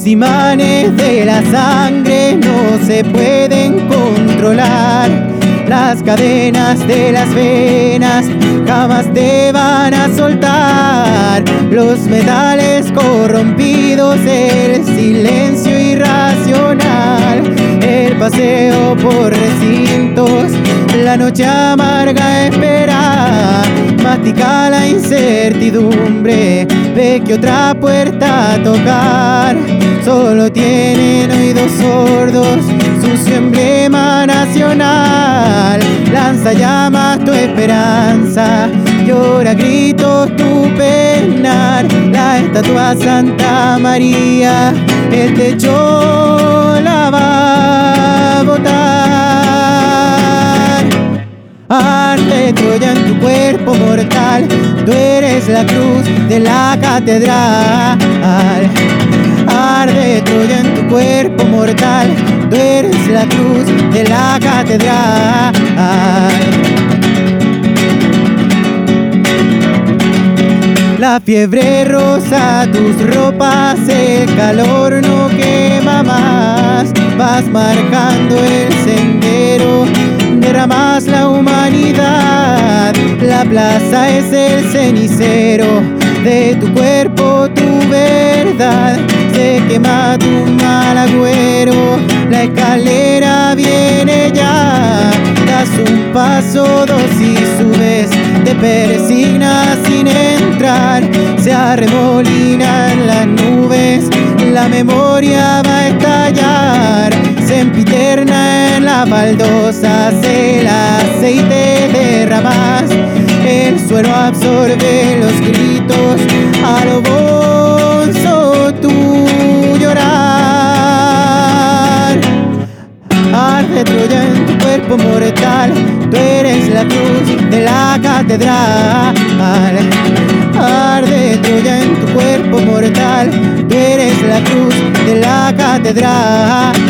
Los imanes de la sangre no se pueden controlar. Las cadenas de las venas jamás te van a soltar. Los metales corrompidos, el silencio irracional. El paseo por recintos, la noche amarga espera. La incertidumbre, ve que otra puerta tocar. Solo tienen oídos sordos, su emblema nacional. Lanza llamas tu esperanza, llora gritos tu penar. La estatua Santa María, el techo Troya en tu cuerpo mortal, tú eres la cruz de la catedral. Arde Troya en tu cuerpo mortal, tú eres la cruz de la catedral. La fiebre rosa, tus ropas, el calor no quema más. Vas marcando el sendero, derramas la humanidad. La plaza es el cenicero de tu cuerpo, tu verdad. Se quema tu mal agüero, la escalera viene ya. Das un paso, dos y subes, te persignas sin entrar. Se arremolina en las nubes, la memoria va a estallar. Se empiterna en la baldosa, el aceite derramas. El suelo absorbe los gritos, a lo bonzo tu llorar. Arde Troya en tu cuerpo mortal, tú eres la cruz de la catedral. Arde Troya en tu cuerpo mortal, tú eres la cruz de la catedral.